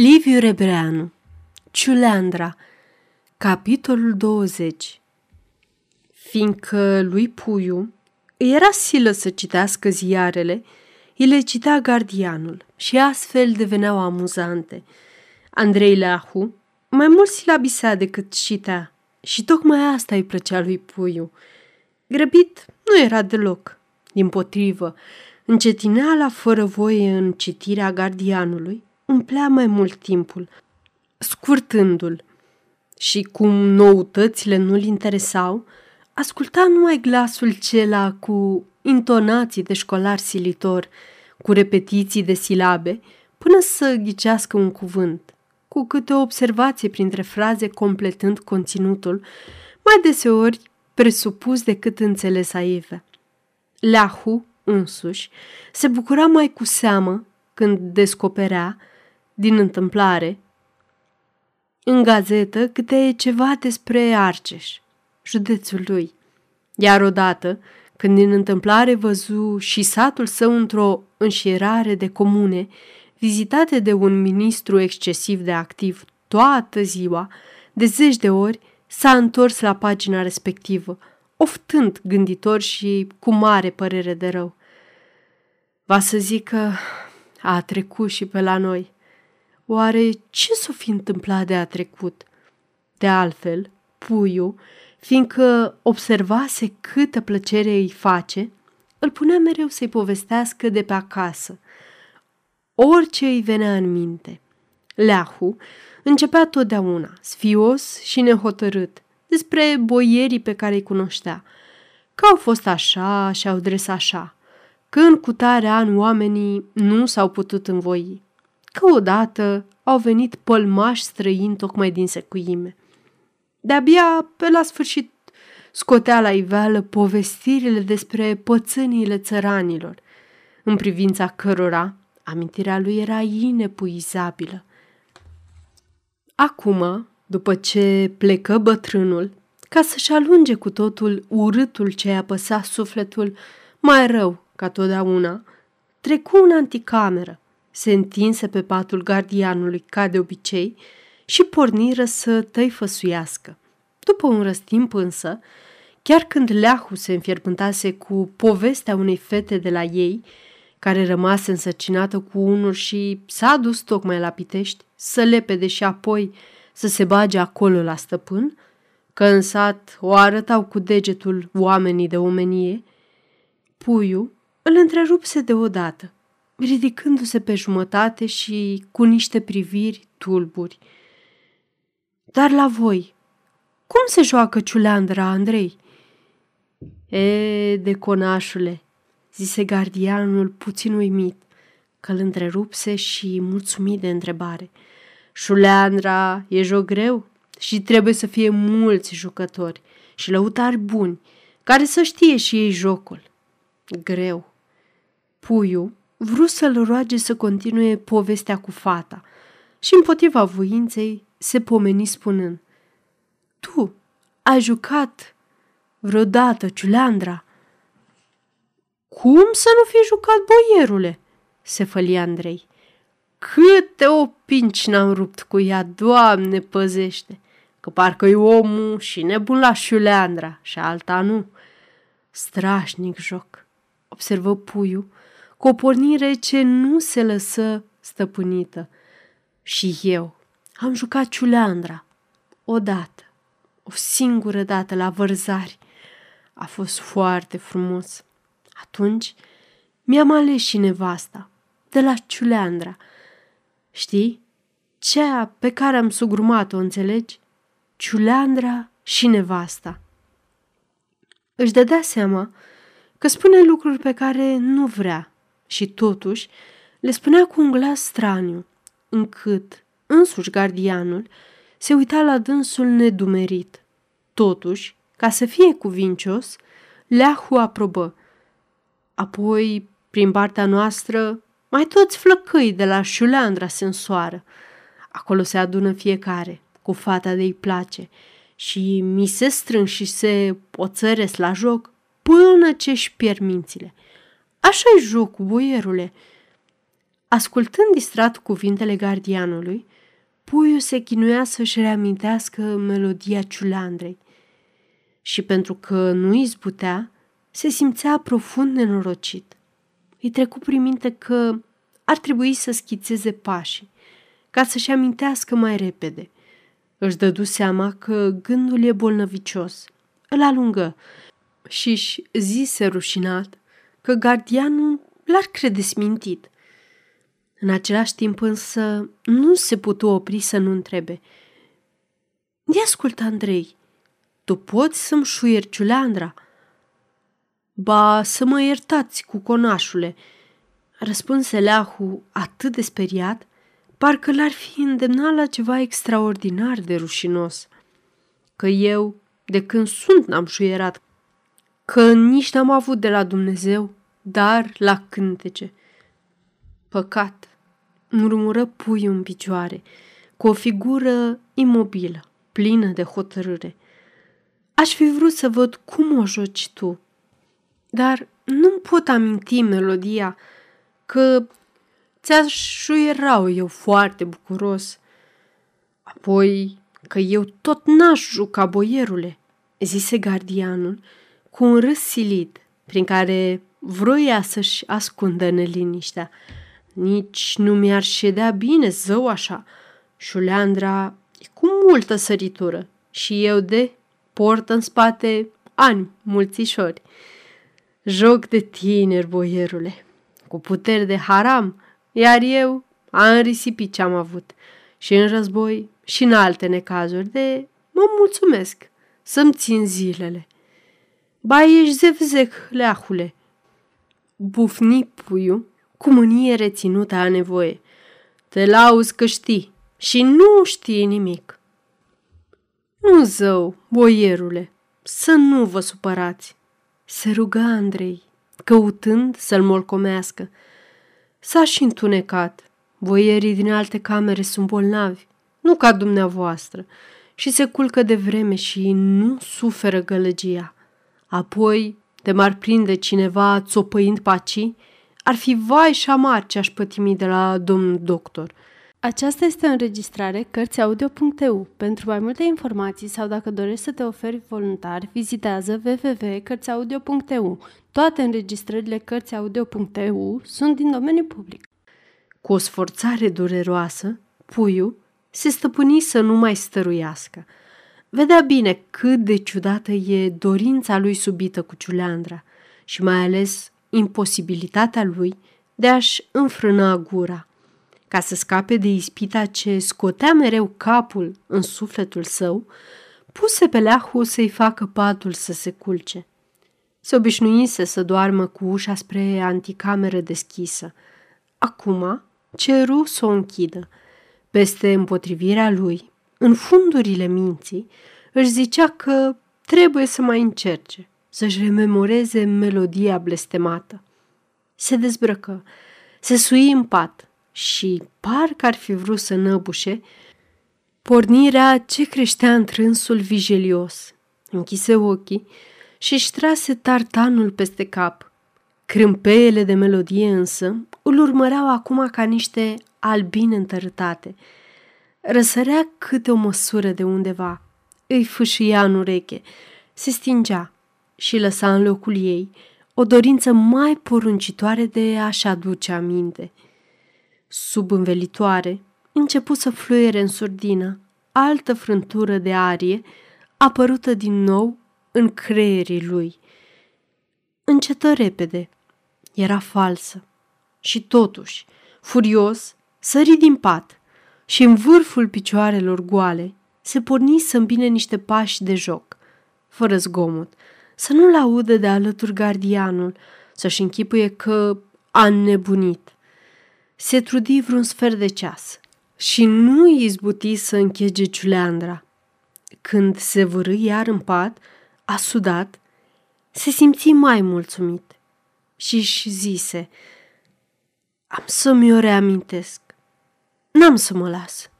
Liviu Rebreanu Ciuleandra Capitolul 20 Fiindcă lui Puiu îi era silă să citească ziarele, îi le citea gardianul și astfel deveneau amuzante. Andrei Leahu mai mult silabisea decât citea și tocmai asta îi plăcea lui Puiu. Grăbit nu era deloc. Din potrivă, încetineala fără voie în citirea gardianului umplea mai mult timpul, scurtându-l. Și cum noutățile nu-l interesau, asculta numai glasul cela cu intonații de școlar silitor, cu repetiții de silabe, până să ghicească un cuvânt, cu câte o observație printre fraze completând conținutul, mai deseori presupus decât înțeles aieve. Leahu, însuși, se bucura mai cu seamă când descoperea din întâmplare, în gazetă câte ceva despre Arceș, județul lui. Iar odată, când din întâmplare văzu și satul său într-o înșierare de comune, vizitate de un ministru excesiv de activ toată ziua, de zeci de ori, s-a întors la pagina respectivă, oftând gânditor și cu mare părere de rău. Va să zic că a trecut și pe la noi. Oare ce s-o fi întâmplat de a trecut? De altfel, puiul, fiindcă observase câtă plăcere îi face, îl punea mereu să-i povestească de pe acasă, orice îi venea în minte. Leahu începea totdeauna, sfios și nehotărât, despre boierii pe care îi cunoștea, că au fost așa și au dres așa, când cu tare ani oamenii nu s-au putut învoi, că odată au venit pălmași străini tocmai din secuime. De-abia pe la sfârșit scotea la iveală povestirile despre pățâniile țăranilor, în privința cărora amintirea lui era inepuizabilă. Acum, după ce plecă bătrânul, ca să-și alunge cu totul urâtul ce i-a păsat sufletul mai rău ca totdeauna, trecu în anticameră, se întinse pe patul gardianului ca de obicei și porniră să tăifăsuiască. După un răstimp însă, chiar când leahu se înfierbântase cu povestea unei fete de la ei, care rămase însăcinată cu unul și s-a dus tocmai la Pitești să lepede și apoi să se bage acolo la stăpân, că în sat o arătau cu degetul oamenii de omenie, puiul îl întrerupse deodată ridicându-se pe jumătate și cu niște priviri tulburi. Dar la voi, cum se joacă ciuleandra, Andrei? E, de conașule, zise gardianul puțin uimit, că îl întrerupse și mulțumit de întrebare. Șuleandra e joc greu și trebuie să fie mulți jucători și lăutari buni, care să știe și ei jocul. Greu. Puiul vrut să-l roage să continue povestea cu fata și împotriva voinței se pomeni spunând Tu ai jucat vreodată, Ciuleandra?" Cum să nu fi jucat, boierule?" se fălia Andrei. Câte o pinci n-am rupt cu ea, Doamne păzește, că parcă-i omul și nebun la Șuleandra și alta nu. Strașnic joc, observă puiul, cu o pornire ce nu se lăsă stăpânită. Și eu am jucat ciuleandra odată, o singură dată la vărzari. A fost foarte frumos. Atunci mi-am ales și nevasta, de la ciuleandra. Știi? Cea pe care am sugrumat-o, înțelegi? Ciuleandra și nevasta. Își dădea seama că spune lucruri pe care nu vrea și totuși le spunea cu un glas straniu, încât însuși gardianul se uita la dânsul nedumerit. Totuși, ca să fie cuvincios, Leahu aprobă. Apoi, prin partea noastră, mai toți flăcăi de la șuleandra se însoară. Acolo se adună fiecare, cu fata de-i place, și mi se strâng și se oțăresc la joc până ce-și pierd mințile – Așa-i jocul, boierule. Ascultând distrat cuvintele gardianului, puiul se chinuia să-și reamintească melodia ciulandrei. Și pentru că nu izbutea, se simțea profund nenorocit. Îi trecu prin minte că ar trebui să schițeze pașii, ca să-și amintească mai repede. Își dădu seama că gândul e bolnăvicios. Îl alungă și-și zise rușinat că gardianul l-ar crede smintit. În același timp însă nu se putu opri să nu întrebe. Ia ascultă, Andrei, tu poți să-mi șuieri ciuleandra?" Ba, să mă iertați cu conașule, răspunse Leahu atât de speriat, parcă l-ar fi îndemnat la ceva extraordinar de rușinos. Că eu, de când sunt, n-am șuierat, că nici n-am avut de la Dumnezeu, dar la cântece. Păcat, murmură puiul în picioare, cu o figură imobilă, plină de hotărâre. Aș fi vrut să văd cum o joci tu, dar nu pot aminti melodia, că ți-aș șuierau eu foarte bucuros. Apoi că eu tot n-aș juca boierule, zise gardianul cu un râs silit, prin care vroia să-și ascundă neliniștea. Nici nu mi-ar ședea bine zău așa. Șuleandra e cu multă săritură și eu de port în spate ani mulțișori. Joc de tineri, boierule, cu puteri de haram, iar eu am risipit ce am avut și în război și în alte necazuri de mă mulțumesc să-mi țin zilele. Ba ești zevzec, leahule. Bufni puiu cu mânie reținută a nevoie. Te lauzi că știi și nu știi nimic. Nu zău, boierule, să nu vă supărați, se ruga Andrei, căutând să-l molcomească. S-a și întunecat. Boierii din alte camere sunt bolnavi, nu ca dumneavoastră, și se culcă de vreme și nu suferă gălăgia. Apoi, de m-ar prinde cineva țopăind pacii, ar fi vai și șamar ce aș pătimi de la domnul doctor. Aceasta este o înregistrare Cărțiaudio.eu. Pentru mai multe informații sau dacă dorești să te oferi voluntar, vizitează www.cărțiaudio.eu. Toate înregistrările Cărțiaudio.eu sunt din domeniu public. Cu o sforțare dureroasă, puiul se stăpâni să nu mai stăruiască. Vedea bine cât de ciudată e dorința lui subită cu ciuleandra și mai ales imposibilitatea lui de a-și înfrâna gura. Ca să scape de ispita ce scotea mereu capul în sufletul său, puse pe leahu să-i facă patul să se culce. Se obișnuise să doarmă cu ușa spre anticameră deschisă. Acum ceru să o închidă. Peste împotrivirea lui, în fundurile minții, își zicea că trebuie să mai încerce, să-și rememoreze melodia blestemată. Se dezbrăcă, se sui în pat și, parcă ar fi vrut să năbușe, pornirea ce creștea în trânsul vigelios. Închise ochii și își trase tartanul peste cap. Crâmpeele de melodie însă îl urmăreau acum ca niște albine întărâtate. Răsărea câte o măsură de undeva, îi fâșia în ureche, se stingea și lăsa în locul ei o dorință mai poruncitoare de a-și aduce aminte. Sub învelitoare, începu să fluiere în surdină altă frântură de arie, apărută din nou în creierii lui. Încetă repede. Era falsă. Și totuși, furios, sări din pat și în vârful picioarelor goale se porni să îmbine niște pași de joc, fără zgomot, să nu-l audă de alături gardianul, să-și închipuie că a nebunit. Se trudi vreun sfert de ceas și nu izbuti să închege ciuleandra. Când se vârâ iar în pat, a sudat, se simți mai mulțumit și își zise, am să mi-o reamintesc, n-am să mă las.